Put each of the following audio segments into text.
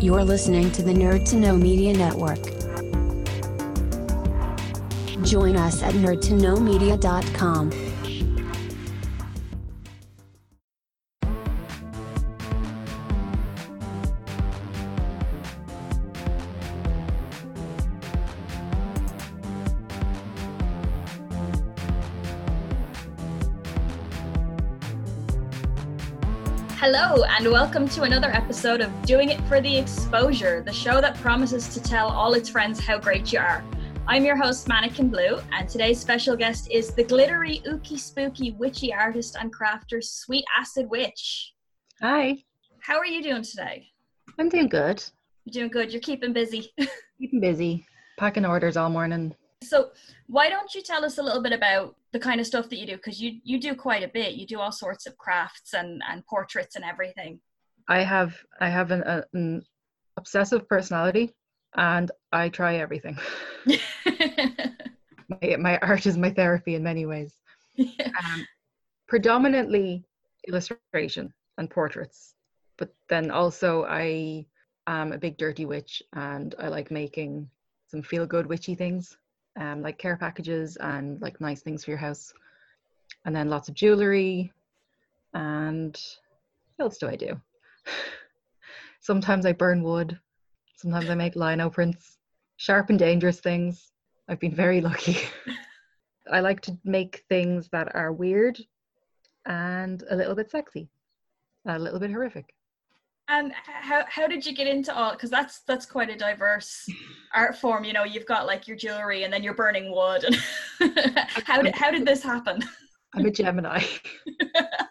You're listening to the Nerd to Know Media Network. Join us at nerdtoknowmedia.com. Hello, and welcome to another episode of Doing It for the Exposure, the show that promises to tell all its friends how great you are. I'm your host, Mannequin Blue, and today's special guest is the glittery, ooky, spooky, witchy artist and crafter, Sweet Acid Witch. Hi, How are you doing today? I'm doing good. You're doing good. You're keeping busy. Keeping busy, packing orders all morning. So, why don't you tell us a little bit about the kind of stuff that you do? Because you you do quite a bit. You do all sorts of crafts and and portraits and everything. I have I have an, a- an obsessive personality, and I try everything. my, my art is my therapy in many ways. Um, predominantly illustration and portraits, but then also I am a big dirty witch, and I like making some feel good witchy things, um, like care packages and like nice things for your house, and then lots of jewelry. And what else do I do? Sometimes I burn wood. Sometimes I make lino prints, sharp and dangerous things. I've been very lucky. I like to make things that are weird and a little bit sexy, a little bit horrific. And how how did you get into all? Because that's that's quite a diverse art form. You know, you've got like your jewelry, and then you're burning wood. And how did how did this happen? I'm a Gemini.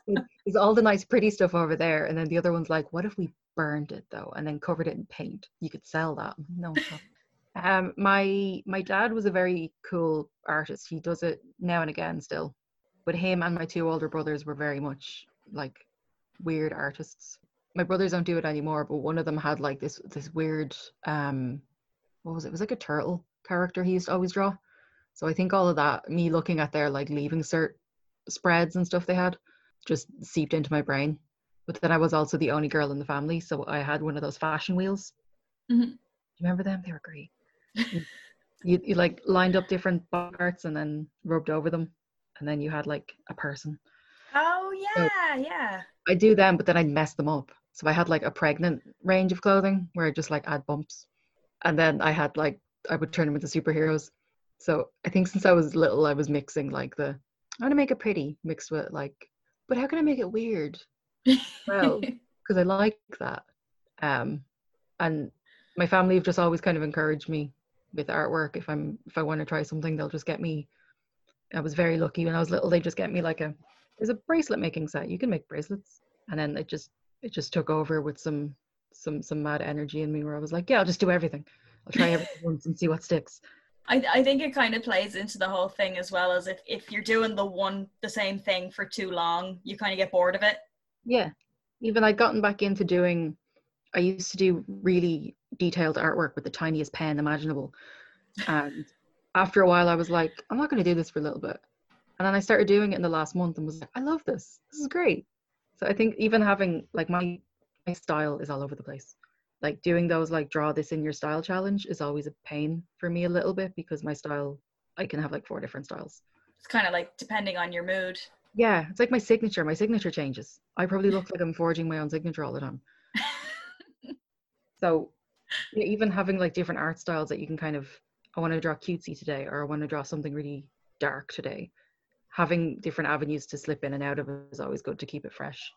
There's all the nice, pretty stuff over there, and then the other one's like, "What if we burned it though, and then covered it in paint? You could sell that." No. um, my my dad was a very cool artist. He does it now and again still, but him and my two older brothers were very much like weird artists. My brothers don't do it anymore, but one of them had like this this weird um, what was it? It was like a turtle character he used to always draw. So I think all of that, me looking at their like leaving cert spreads and stuff they had, just seeped into my brain. But then I was also the only girl in the family, so I had one of those fashion wheels. Mhm. You remember them? They were great. you, you like lined up different parts and then rubbed over them, and then you had like a person. Oh yeah, yeah. I do them, but then I'd mess them up. So I had like a pregnant range of clothing where I just like add bumps, and then I had like I would turn them into superheroes. So I think since I was little, I was mixing like the I want to make it pretty mixed with like, but how can I make it weird? Well, because I like that. Um, and my family have just always kind of encouraged me with artwork. If I'm if I want to try something, they'll just get me. I was very lucky when I was little. They just get me like a there's a bracelet making set. You can make bracelets, and then it just it just took over with some some some mad energy in me where I was like, yeah, I'll just do everything. I'll try everything once and see what sticks. I, I think it kind of plays into the whole thing as well as if, if you're doing the one the same thing for too long, you kind of get bored of it. Yeah. Even I'd gotten back into doing, I used to do really detailed artwork with the tiniest pen imaginable. And after a while, I was like, I'm not going to do this for a little bit. And then I started doing it in the last month and was like, I love this. This is great. So I think even having like my, my style is all over the place. Like doing those like draw this in your style challenge is always a pain for me a little bit because my style, I can have like four different styles. It's kind of like depending on your mood. Yeah, it's like my signature. My signature changes. I probably look like I'm forging my own signature all the time. So even having like different art styles that you can kind of, I want to draw cutesy today, or I want to draw something really dark today. Having different avenues to slip in and out of is always good to keep it fresh.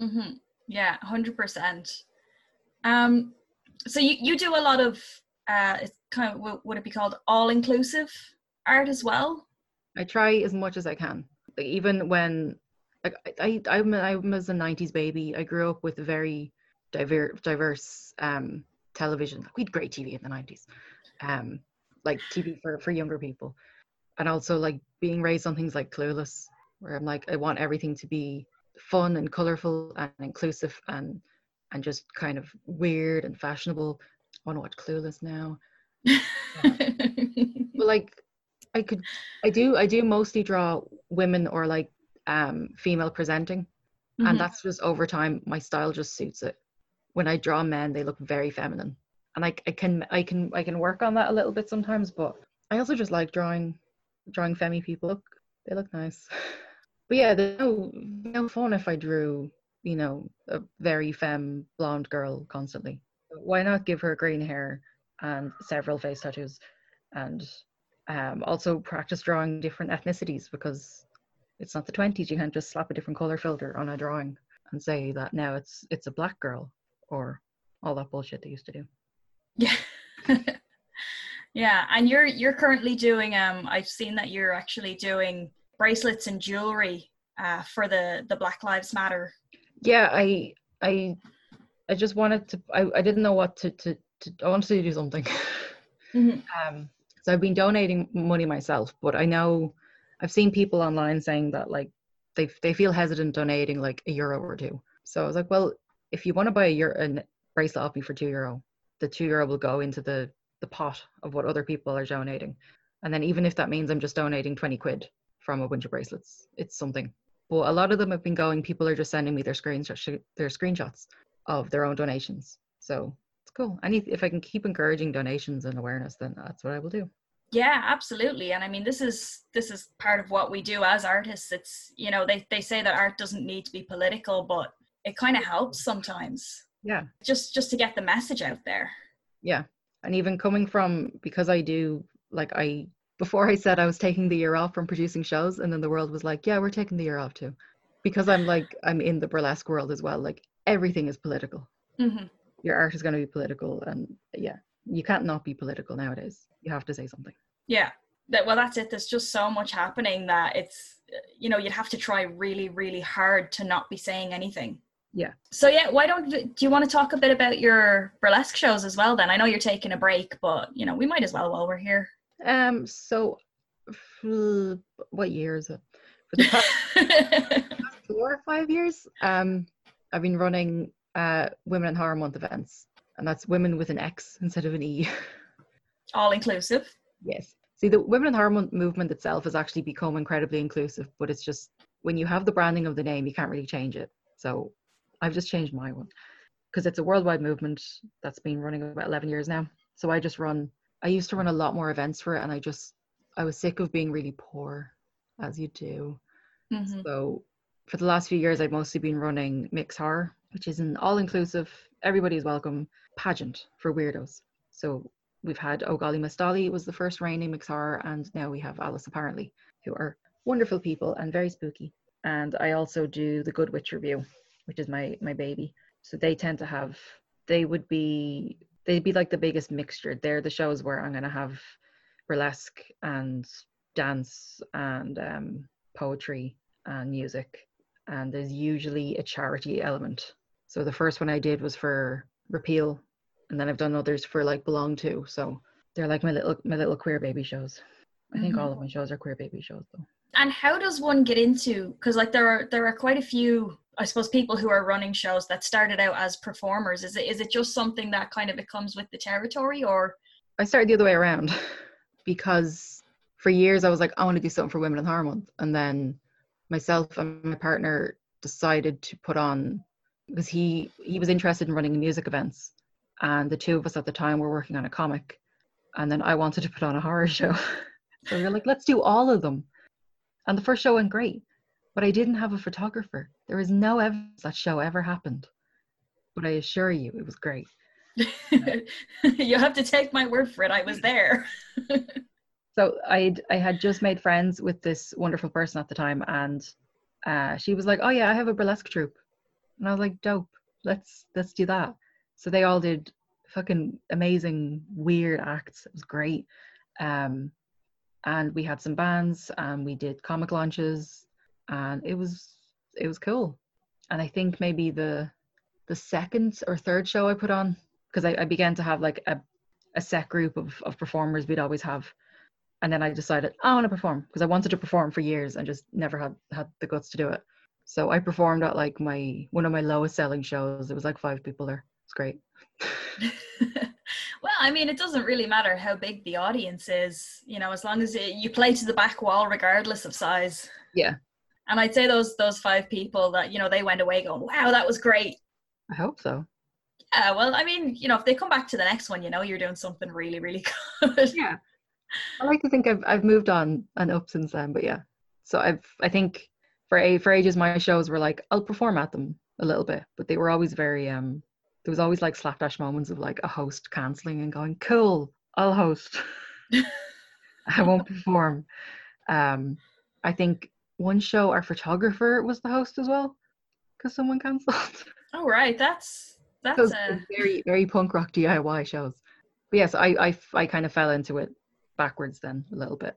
hmm Yeah, hundred percent. Um, so you you do a lot of uh, it's kind of what would it be called all inclusive art as well? I try as much as I can. Like even when, like I, I I'm, I was a '90s baby. I grew up with very diverse, diverse um, television. We had great TV in the '90s, um, like TV for for younger people, and also like being raised on things like Clueless, where I'm like I want everything to be fun and colorful and inclusive and and just kind of weird and fashionable. I want to watch Clueless now. But like I could I do I do mostly draw women or like um female presenting Mhm. and that's just over time my style just suits it. when I draw men, they look very feminine, and I, I can I can I can work on that a little bit sometimes. But I also just like drawing drawing femmy people. Look, they look nice. But yeah, there's no no fun if I drew you know a very femme blonde girl constantly. Why not give her green hair and several face tattoos, and um, also practice drawing different ethnicities because it's not the 20s. You can't just slap a different color filter on a drawing and say that now it's it's a black girl or all that bullshit they used to do. Yeah. yeah, and you're you're currently doing um I've seen that you're actually doing bracelets and jewelry uh, for the the Black Lives Matter. Yeah, I I I just wanted to I, I didn't know what to, to, to I wanted to do something. Mm-hmm. um so I've been donating money myself, but I know I've seen people online saying that like they they feel hesitant donating like a euro or two. So I was like, well, if you want to buy a euro, a bracelet off me for two euro, the two euro will go into the the pot of what other people are donating. And then even if that means I'm just donating 20 quid from a bunch of bracelets, it's something. But a lot of them have been going, people are just sending me their screenshots their screenshots of their own donations. So it's cool. And if I can keep encouraging donations and awareness, then that's what I will do yeah absolutely and i mean this is this is part of what we do as artists it's you know they, they say that art doesn't need to be political but it kind of helps sometimes yeah just just to get the message out there yeah and even coming from because i do like i before i said i was taking the year off from producing shows and then the world was like yeah we're taking the year off too. Because i'm like i'm in the burlesque world as well like everything is political. Mm-hmm. your art is going to be political and yeah you can't not be political nowadays. You have to say something. Yeah. That well that's it. There's just so much happening that it's you know you'd have to try really really hard to not be saying anything yeah so yeah why don't do you want to talk a bit about your burlesque shows as well then i know you're taking a break but you know we might as well while we're here um so what year is it for the past four or five years um i've been running uh women in horror month events and that's women with an X instead of an E. All inclusive. Yes. See, the women in horror movement itself has actually become incredibly inclusive, but it's just when you have the branding of the name, you can't really change it. So I've just changed my one because it's a worldwide movement that's been running about 11 years now. So I just run, I used to run a lot more events for it, and I just, I was sick of being really poor, as you do. Mm-hmm. So for the last few years, I've mostly been running Mix Horror, which is an all inclusive, everybody is welcome pageant for weirdos. So we've had Oh Golly Miss Dolly was the first reigning Mix Horror, and now we have Alice Apparently, who are wonderful people and very spooky. And I also do the Good Witch Revue, which is my my baby. So they tend to have they would be they'd be like the biggest mixture. They're the shows where I'm gonna have burlesque and dance and um, poetry and music, and there's usually a charity element. So the first one I did was for Repeal and then I've done others for like Belong to. So they're like my little my little queer baby shows. I think mm-hmm. all of my shows are queer baby shows though. And how does one get into because like there are there are quite a few I suppose people who are running shows that started out as performers. Is it is it just something that kind of it comes with the territory or I started the other way around because for years I was like, I want to do something for Women in Horror Month. And then myself and my partner decided to put on because he he was interested in running music events and the two of us at the time were working on a comic and then i wanted to put on a horror show so we were like let's do all of them and the first show went great but i didn't have a photographer there is no evidence that show ever happened but i assure you it was great you have to take my word for it i was there so i i had just made friends with this wonderful person at the time and uh, she was like oh yeah i have a burlesque troupe and i was like dope let's let's do that so they all did fucking amazing, weird acts. It was great. Um, and we had some bands and we did comic launches and it was it was cool. And I think maybe the the second or third show I put on, because I, I began to have like a, a set group of, of performers we'd always have. And then I decided I want to perform because I wanted to perform for years and just never had had the guts to do it. So I performed at like my one of my lowest selling shows. It was like five people there. It's great. well, I mean, it doesn't really matter how big the audience is, you know, as long as it, you play to the back wall, regardless of size. Yeah. And I'd say those those five people that you know they went away going, "Wow, that was great." I hope so. Yeah, well, I mean, you know, if they come back to the next one, you know, you're doing something really, really good. Yeah. I like to think I've I've moved on and up since then, but yeah. So I've I think for a for ages my shows were like I'll perform at them a little bit, but they were always very um there was always like slapdash moments of like a host cancelling and going, Cool, I'll host. I won't perform. Um I think one show our photographer was the host as well because someone cancelled. Oh, right. That's that's a very very punk rock DIY shows. But yes, I, I I kind of fell into it backwards then a little bit.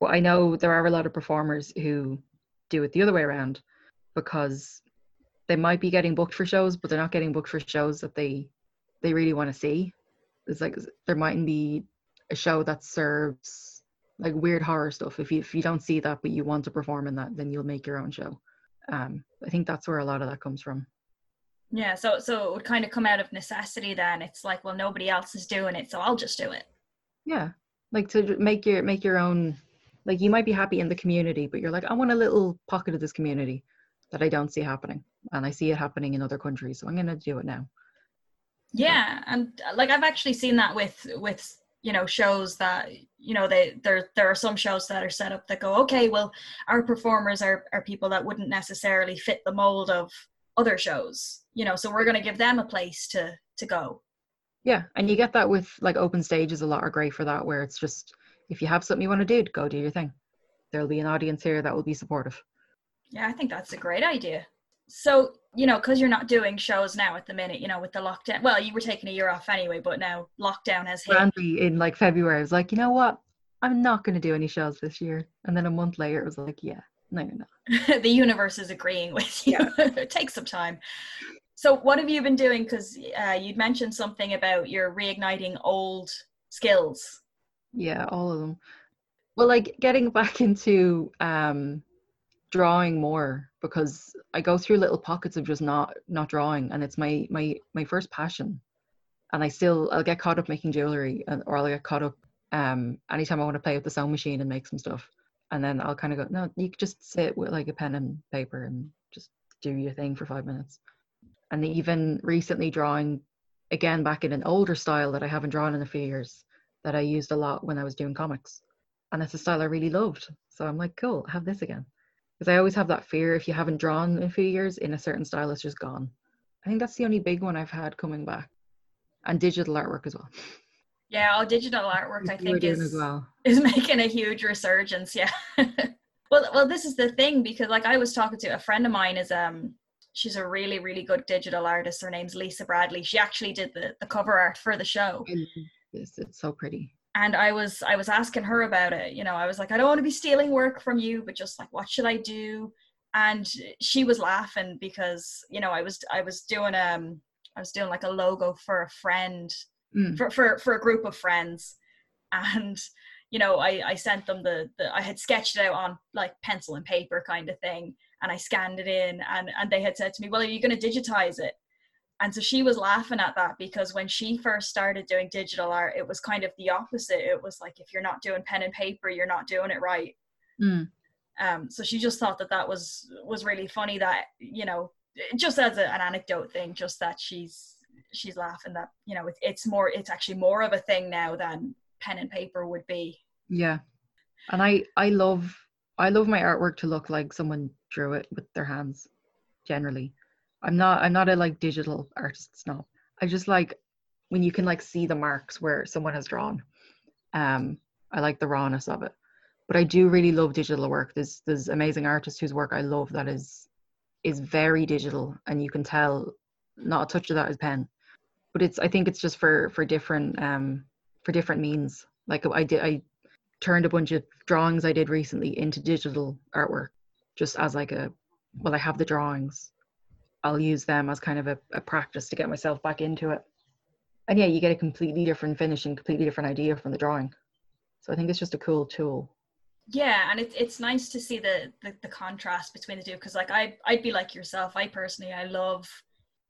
Well, I know there are a lot of performers who do it the other way around because they might be getting booked for shows, but they're not getting booked for shows that they they really want to see. It's like there mightn't be a show that serves like weird horror stuff. If you if you don't see that but you want to perform in that, then you'll make your own show. Um, I think that's where a lot of that comes from. yeah. So so it would kind of come out of necessity. Then it's like, well, nobody else is doing it, so I'll just do it. Yeah, like to make your make your own. Like you might be happy in the community, but you're like, I want a little pocket of this community that I don't see happening, and I see it happening in other countries, so I'm gonna do it now. Yeah, and like I've actually seen that with with you know shows that you know they there there are some shows that are set up that go okay well our performers are are people that wouldn't necessarily fit the mold of other shows you know so we're going to give them a place to to go Yeah, and you get that with like open stages. A lot are great for that, where it's just if you have something you want to do, go do your thing. There'll be an audience here that will be supportive. yeah i think that's a great idea so you know because you're not doing shows now at the minute you know with the lockdown well you were taking a year off anyway but now lockdown has hit Randy in like February I was like, you know what? I'm not going to do any shows this year. And then a month later, it was like, yeah, no, you're not. the universe is agreeing with you. Take some time. So, what have you been doing? Because uh, you'd mentioned something about you're reigniting old skills. Yeah, all of them. Well, like getting back into um, drawing more because I go through little pockets of just not not drawing, and it's my my my first passion. And I still I'll get caught up making jewelry, and, or I'll get caught up um, anytime I want to play with the sewing machine and make some stuff. And then I'll kind of go, no, you just sit with like a pen and paper and just do your thing for five minutes. And even recently drawing again back in an older style that I haven't drawn in a few years that I used a lot when I was doing comics. And it's a style I really loved. So I'm like, cool, have this again. Because I always have that fear if you haven't drawn in a few years in a certain style, it's just gone. I think that's the only big one I've had coming back. And digital artwork as well. Yeah, all digital artwork, I think is well. is making a huge resurgence. Yeah. well, well, this is the thing because, like, I was talking to a friend of mine. Is um, she's a really, really good digital artist. Her name's Lisa Bradley. She actually did the the cover art for the show. This. It's so pretty. And I was I was asking her about it. You know, I was like, I don't want to be stealing work from you, but just like, what should I do? And she was laughing because you know I was I was doing um I was doing like a logo for a friend Mm. for for for a group of friends, and you know I I sent them the the I had sketched it out on like pencil and paper kind of thing, and I scanned it in, and and they had said to me, well, are you going to digitize it? And so she was laughing at that because when she first started doing digital art, it was kind of the opposite. It was like if you're not doing pen and paper, you're not doing it right. Mm. Um, so she just thought that that was was really funny. That you know, just as a, an anecdote thing, just that she's she's laughing that you know it, it's more it's actually more of a thing now than pen and paper would be. Yeah. And I I love I love my artwork to look like someone drew it with their hands generally. I'm not I'm not a like digital artist snob. I just like when you can like see the marks where someone has drawn. Um I like the rawness of it. But I do really love digital work. There's there's amazing artists whose work I love that is is very digital and you can tell not a touch of that is pen. But it's I think it's just for for different um for different means. Like I did I turned a bunch of drawings I did recently into digital artwork just as like a well I have the drawings. I'll use them as kind of a, a practice to get myself back into it. And yeah, you get a completely different finish and completely different idea from the drawing. So I think it's just a cool tool. Yeah, and it's it's nice to see the the, the contrast between the two because like I I'd be like yourself. I personally I love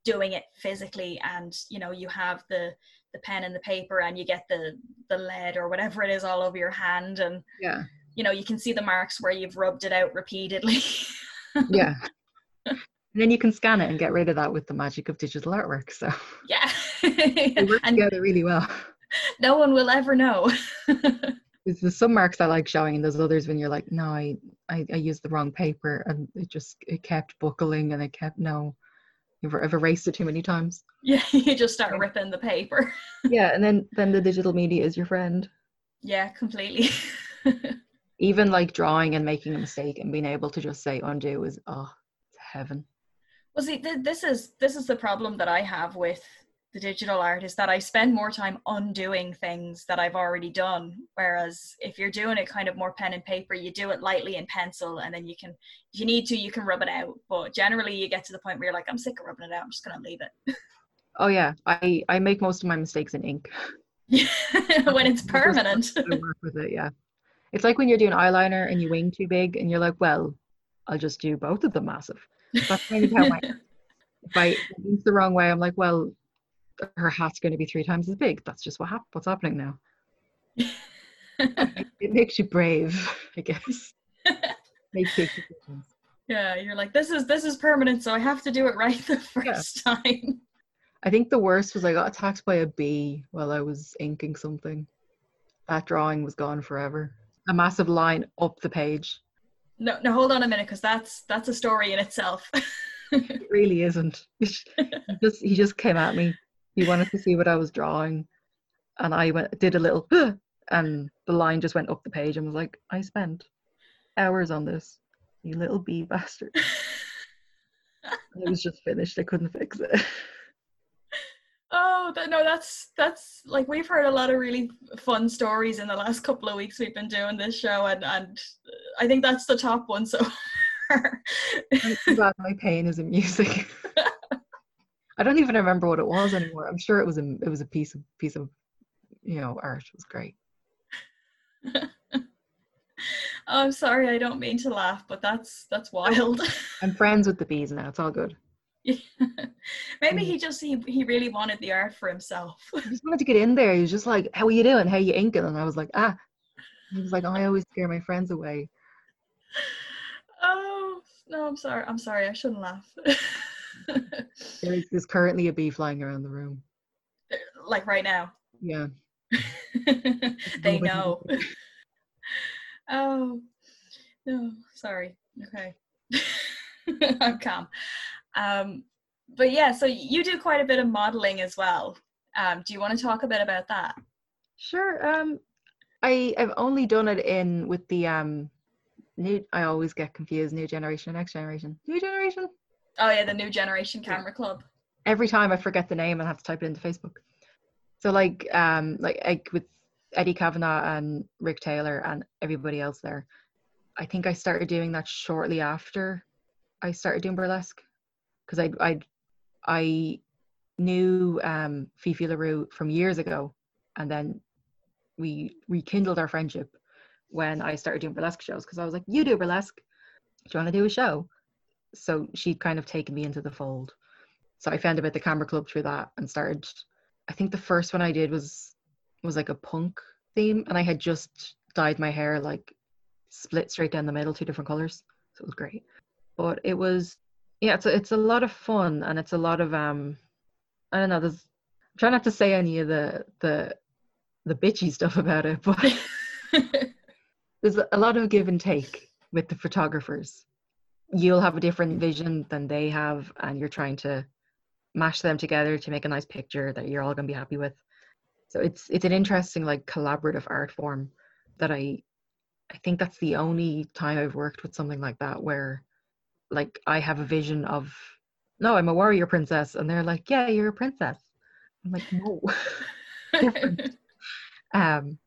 doing it physically, and you know you have the the pen and the paper, and you get the the lead or whatever it is all over your hand, and Yeah. you know you can see the marks where you've rubbed it out repeatedly. Yeah. And then you can scan it and get rid of that with the magic of digital artwork. So Yeah. they work and together really well. no one will ever know. There's some marks I like showing, and there's others when you're like, no, I, I, I used the wrong paper, and it just it kept buckling, and it kept no, I've I've erased it too many times. yeah, you just start ripping the paper. yeah, and then then the digital media is your friend. Yeah, completely. Even like drawing and making a mistake and being able to just say undo is oh, it's heaven. Well, see, th- this is this is the problem that I have with the digital art is that I spend more time undoing things that I've already done. Whereas if you're doing it kind of more pen and paper, you do it lightly in pencil, and then you can, if you need to, you can rub it out. But generally, you get to the point where you're like, I'm sick of rubbing it out. I'm just gonna leave it. Oh yeah, I I make most of my mistakes in ink. when it's permanent. Work with it, yeah. It's like when you're doing eyeliner and you wing too big, and you're like, well, I'll just do both of them massive. That's kind of how my if I ink the wrong way, I'm like, well, her hat's going to be three times as big. That's just what hap- what's happening now. It makes you brave, I guess. Makes big decisions. yeah, you're like, this is this is permanent, so I have to do it right the first time. I think the worst was I got attacked by a bee while I was inking something. That drawing was gone forever. A massive line up the page. No, no, hold on a minute, because that's that's a story in itself. It really isn't. he just he just came at me. He wanted to see what I was drawing, and I went did a little, and the line just went up the page and was like, I spent hours on this, you little bee bastard. And it was just finished. I couldn't fix it. Oh that, no, that's that's like we've heard a lot of really fun stories in the last couple of weeks we've been doing this show, and and I think that's the top one so. I'm glad my pain is in music. I don't even remember what it was anymore. I'm sure it was a it was a piece of piece of you know art. It was great. oh, I'm sorry, I don't mean to laugh, but that's that's wild. I'm friends with the bees now. It's all good. Maybe he just he, he really wanted the art for himself. I just wanted to get in there. He was just like, "How are you doing? How are you inking?" And I was like, "Ah." He was like, "I always scare my friends away." Oh no, I'm sorry. I'm sorry. I shouldn't laugh. There's, there's currently a bee flying around the room. like right now. Yeah. they know. Oh no, sorry. Okay. I'm calm. Um, but yeah, so you do quite a bit of modeling as well. Um, do you want to talk a bit about that? Sure. Um, I I've only done it in with the um, new. I always get confused. New generation, next generation, new generation. Oh yeah, the New Generation Camera Club. every time I forget the name and have to type it into Facebook. So like um like, like with Eddie Kavanagh and Rick Taylor and everybody else there, I think I started doing that shortly after I started doing burlesque because I I I knew um Fifi LaRue from years ago and then we rekindled our friendship when I started doing burlesque shows because I was like, you do burlesque. Do you want to do a show? So she'd kind of taken me into the fold. So I found about the camera club through that and started. I think the first one I did was was like a punk theme, and I had just dyed my hair like split straight down the middle, two different colors. So it was great. But it was yeah, it's a, it's a lot of fun and it's a lot of um I don't know. There's I'm trying not to say any of the the the bitchy stuff about it, but there's a lot of give and take with the photographers. You'll have a different vision than they have, and you're trying to mash them together to make a nice picture that you're all going to be happy with. So it's it's an interesting like collaborative art form that I I think that's the only time I've worked with something like that where like I have a vision of no, I'm a warrior princess, and they're like, yeah, you're a princess. I'm like, no. different. um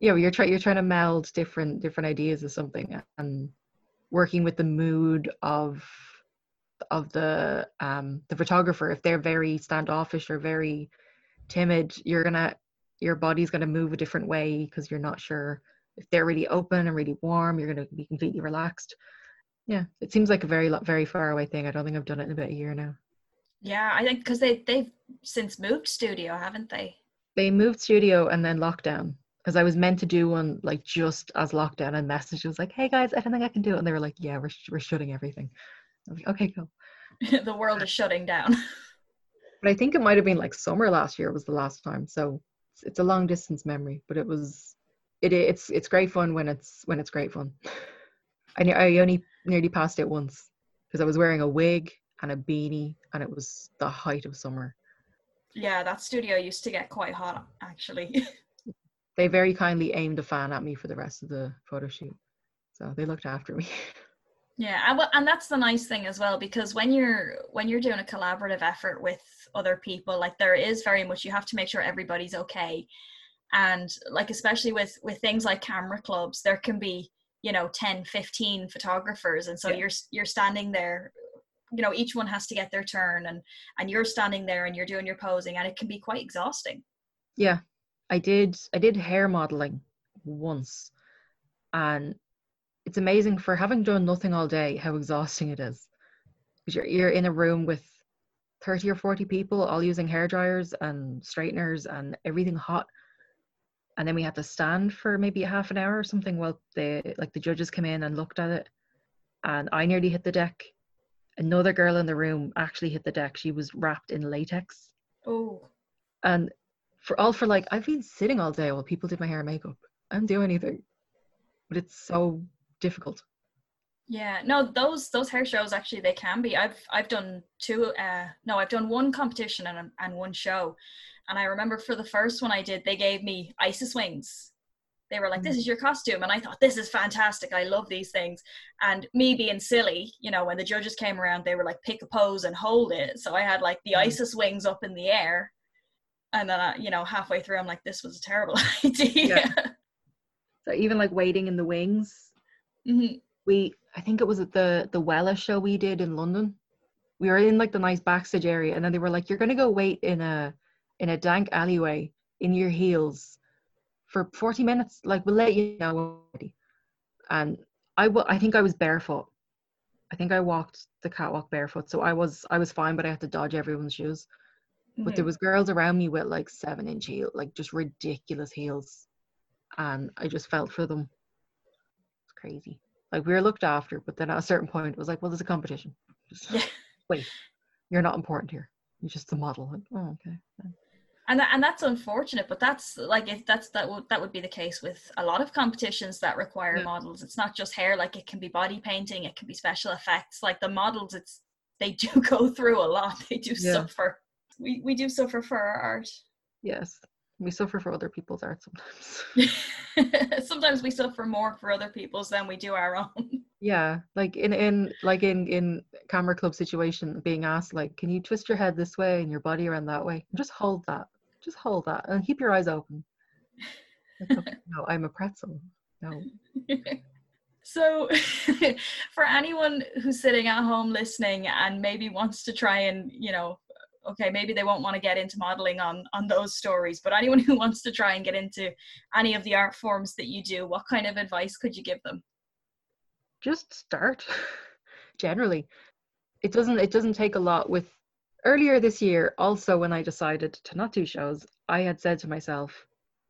you know you're trying you're trying to meld different different ideas of something and working with the mood of of the um the photographer if they're very standoffish or very timid you're gonna your body's gonna move a different way because you're not sure if they're really open and really warm you're gonna be completely relaxed yeah it seems like a very very far away thing i don't think i've done it in about a year now yeah, I think because they they've since moved studio, haven't they? they moved studio and then lockdown because I was meant to do one like just as lockdown and message was like, "Hey guys, I don't think I can do it," and they were like, "Yeah, we're sh- we're shutting everything." I was like, "Okay, cool." the world is shutting down. But I think it might have been like summer last year was the last time. So it's, it's a long distance memory, but it was it it's it's great fun when it's when it's great fun. I I only nearly passed it once because I was wearing a wig and a beanie and it was the height of summer. Yeah, that studio used to get quite hot actually. They very kindly aimed a fan at me for the rest of the photo shoot. So they looked after me. Yeah, and, well, and that's the nice thing as well because when you're when you're doing a collaborative effort with other people, like there is very much you have to make sure everybody's okay, and like especially with with things like camera clubs, there can be you know 10, 15 photographers, and so Yeah. you're you're standing there, you know each one has to get their turn, and and you're standing there and you're doing your posing, and it can be quite exhausting. Yeah, I did. I did hair modeling once, and it's amazing for having done nothing all day how exhausting it is. Because you're you're in a room with thirty or forty people, all using hair dryers and straighteners and everything hot, and then we had to stand for maybe a half an hour or something while the like the judges came in and looked at it, and I nearly hit the deck. Another girl in the room actually hit the deck. She was wrapped in latex Oh, and for all for like I've been sitting all day while people did my hair and makeup. I didn't do anything, but it's so difficult. Yeah, no, those those hair shows actually they can be. I've I've done two. Uh, no, I've done one competition and and one show, and I remember for the first one I did, they gave me ISIS wings. They were like, "This is your costume," and I thought, "This is fantastic. I love these things." And me being silly, you know, when the judges came around, they were like, "Pick a pose and hold it." So I had like the Mm. ISIS wings up in the air, and then I, you know, halfway through, I'm like, "This was a terrible idea." So even like waiting in the wings, Mhm. we I think it was at the the Wella show we did in London. We were in like the nice backstage area, and then they were like, "You're gonna go wait in a in a dank alleyway in your heels for 40 minutes. Like we'll let you know." already." And I I think I was barefoot. I think I walked the catwalk barefoot, so I was I was fine, but I had to dodge everyone's shoes. But there Mhm. was girls around me with like seven inch heel, like just ridiculous heels, and I just felt for them. It's crazy. Like we were looked after, but then at a certain point, it was like, well, there's a competition. Just Yeah. wait, you're not important here. You're just a model. Like, oh, okay. Fine." and that, and that's unfortunate but that's like if that's that would that would be the case with a lot of competitions that require Yeah. models it's not just hair like it can be body painting it can be special effects like the models it's they do go through a lot they do Yeah. suffer we we do suffer for our art Yes, we suffer for other people's art sometimes. sometimes we suffer more for other people's than we do our own yeah, like in in like in in camera club situation, being asked like, can you twist your head this way and your body around that way? Just hold that. Just hold that and keep your eyes open. Okay, no, I'm a pretzel. No. so for anyone who's sitting at home listening and maybe wants to try and you know okay maybe they won't want to get into modeling on on those stories but anyone who wants to try and get into any of the art forms that you do what kind of advice could you give them? Just start generally. It doesn't it doesn't take a lot with earlier this year also when i decided to not do shows i had said to myself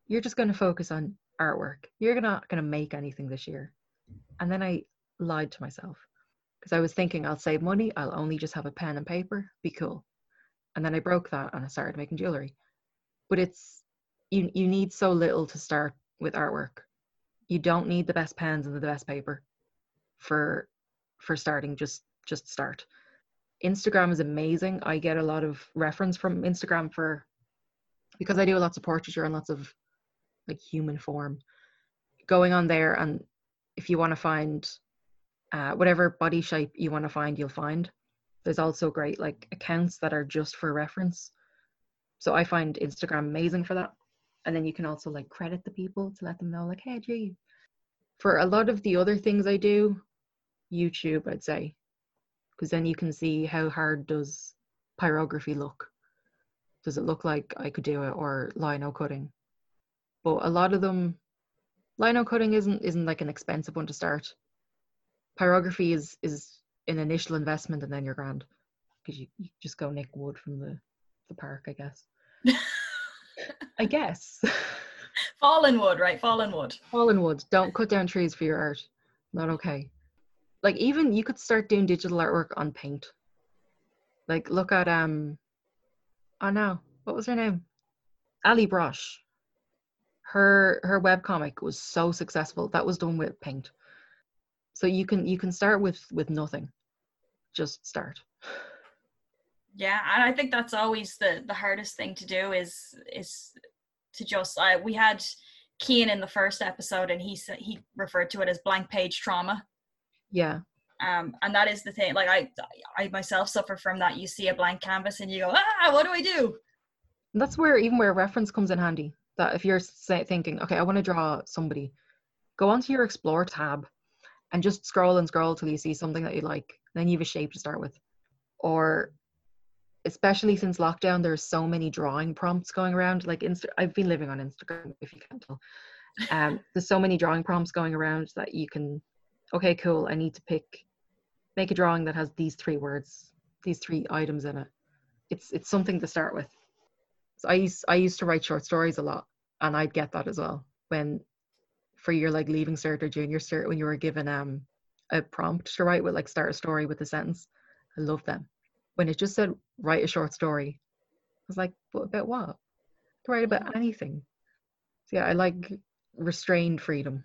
you're just going to focus on artwork. You're not going to make anything this year. And then i lied to myself because i was thinking i'll save money. I'll only just have a pen and paper. Be cool and then i broke that and i started making jewelry. But it's you you need so little to start with artwork. You don't need the best pens and the best paper for for starting just just start. Instagram is amazing. I get a lot of reference from instagram for because i do lots of portraiture and lots of like human form. Going on there and if you want to find uh, whatever body shape you want to find you'll find there's also great like accounts that are just for reference. So i find instagram amazing for that. And then you can also like credit the people to let them know like hey gee for a lot of the other things i do youtube i'd say. Because then you can see how hard does pyrography look. Does it look like i could do it or lino cutting? But a lot of them lino cutting isn't isn't like an expensive one to start. Pyrography is is an initial investment and then you're grand. Because you, you just go nick wood from the the park i guess. I guess. Fallen wood right? Fallen wood. Fallen wood. Don't cut down trees for your art. Not okay. Like even you could start doing digital artwork on paint. Like look at um oh no, what was her name? Allie Brosh. Her her webcomic was so successful. That was done with paint. So you can you can start with with nothing. Just start. Yeah, and I think that's always the the hardest thing to do is is to just uh, we had Kean in the first episode and he said he referred to it as blank page trauma. Yeah. Um, and that is the thing. Like I, I myself suffer from that. You see a blank canvas and you go, ah, what do I do? And that's where even where reference comes in handy. That if you're say, thinking, okay, I want to draw somebody, go onto your explore tab and just scroll and scroll till you see something that you like. Then you have a shape to start with. Or especially since lockdown, there's so many drawing prompts going around. Like Insta, I've been living on Instagram, if you can't tell. Um, there's so many drawing prompts going around that you can. Okay, cool. I need to pick, make a drawing that has these three words, these three items in it. It's it's something to start with. So I used I used to write short stories a lot, and I'd get that as well when, for your like leaving cert or junior cert, when you were given um a prompt to write with like start a story with a sentence. I love them when it just said write a short story, I was like, but about what? To write about anything. So yeah, I like restrained freedom.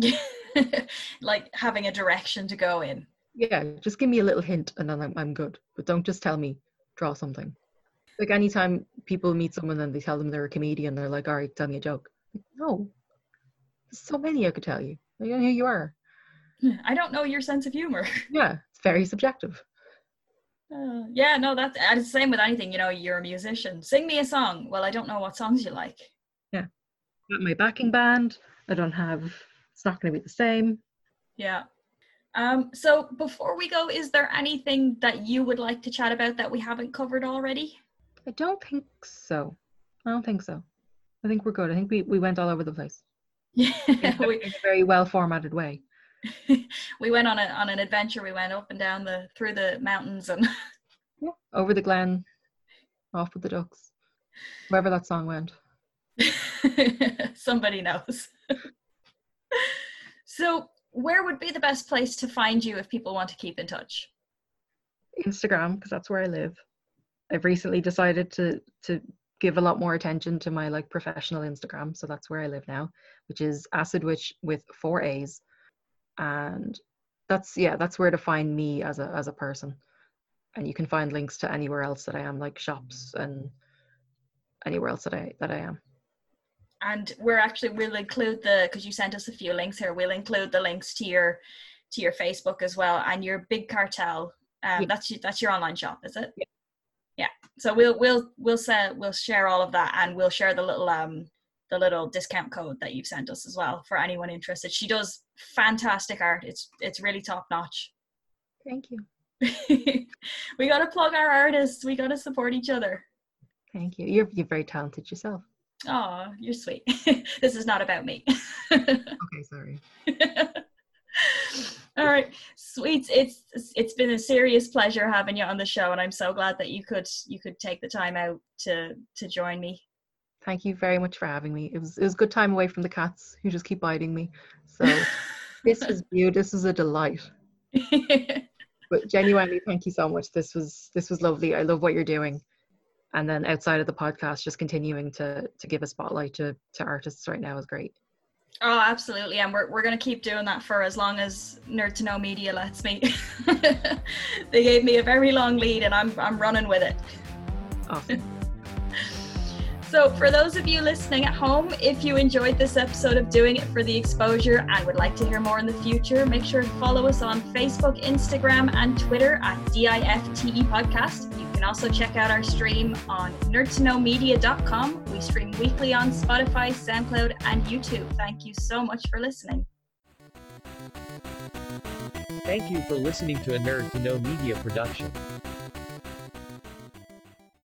like having a direction to go in. Yeah, just give me a little hint and then I'm, I'm good. But don't just tell me, draw something. Like anytime people meet someone and they tell them they're a comedian, they're like, all right, tell me a joke. No, there's so many I could tell you. I don't know who you are. I don't know your sense of humor. Yeah, it's very subjective. Uh, yeah, no, that's the same with anything. You know, you're a musician. Sing me a song. Well, I don't know what songs you like. Yeah, my backing band. I don't have. It's not going to be the same. Yeah. Um. So before we go, is there anything that you would like to chat about that we haven't covered already? I don't think so. I don't think so. I think we're good. I think we, we went all over the place. Yeah, we, in a very well formatted way. we went on a on an adventure. We went up and down the through the mountains and yeah, over the glen, off with the ducks. Wherever that song went. Somebody knows. so, where would be the best place to find you if people want to keep in touch? Instagram, because that's where I live. I've recently decided to to give a lot more attention to my like professional Instagram, so that's where I live now, which is Acid Witch with four A's. And that's yeah that's where to find me as a as a person. And you can find links to anywhere else that i am like shops and anywhere else that i that i am. And we're actually we'll include the because you sent us a few links here we'll include the links to your to your facebook as well and your big cartel. Um yeah. that's that's your online shop is it? Yeah yeah so we'll we'll we'll send we'll share all of that and we'll share the little um the little discount code that you've sent us as well for anyone interested. She does fantastic art. It's it's really top notch. Thank you. we got to plug our artists. We got to support each other. Thank you. You're you're very talented yourself. Oh, you're sweet. this is not about me. okay, sorry. All right, sweet. It's it's been a serious pleasure having you on the show, and I'm so glad that you could you could take the time out to to join me. Thank you very much for having me. It was it was good time away from the cats who just keep biting me. So this was you. This was a delight. but genuinely, thank you so much. This was this was lovely. I love what you're doing. And then outside of the podcast, just continuing to to give a spotlight to to artists right now is great. Oh, absolutely. And we're, we're going to keep doing that for as long as Nerd to Know Media lets me. they gave me a very long lead and I'm, I'm running with it. Awesome. So, for those of you listening at home, if you enjoyed this episode of Doing It for the Exposure and would like to hear more in the future, make sure to follow us on Facebook, Instagram, and Twitter at DIFTE Podcast. You can also check out our stream on nerdtoknowmedia.com. We stream weekly on Spotify, SoundCloud, and YouTube. Thank you so much for listening. Thank you for listening to a Nerd to Know Media production.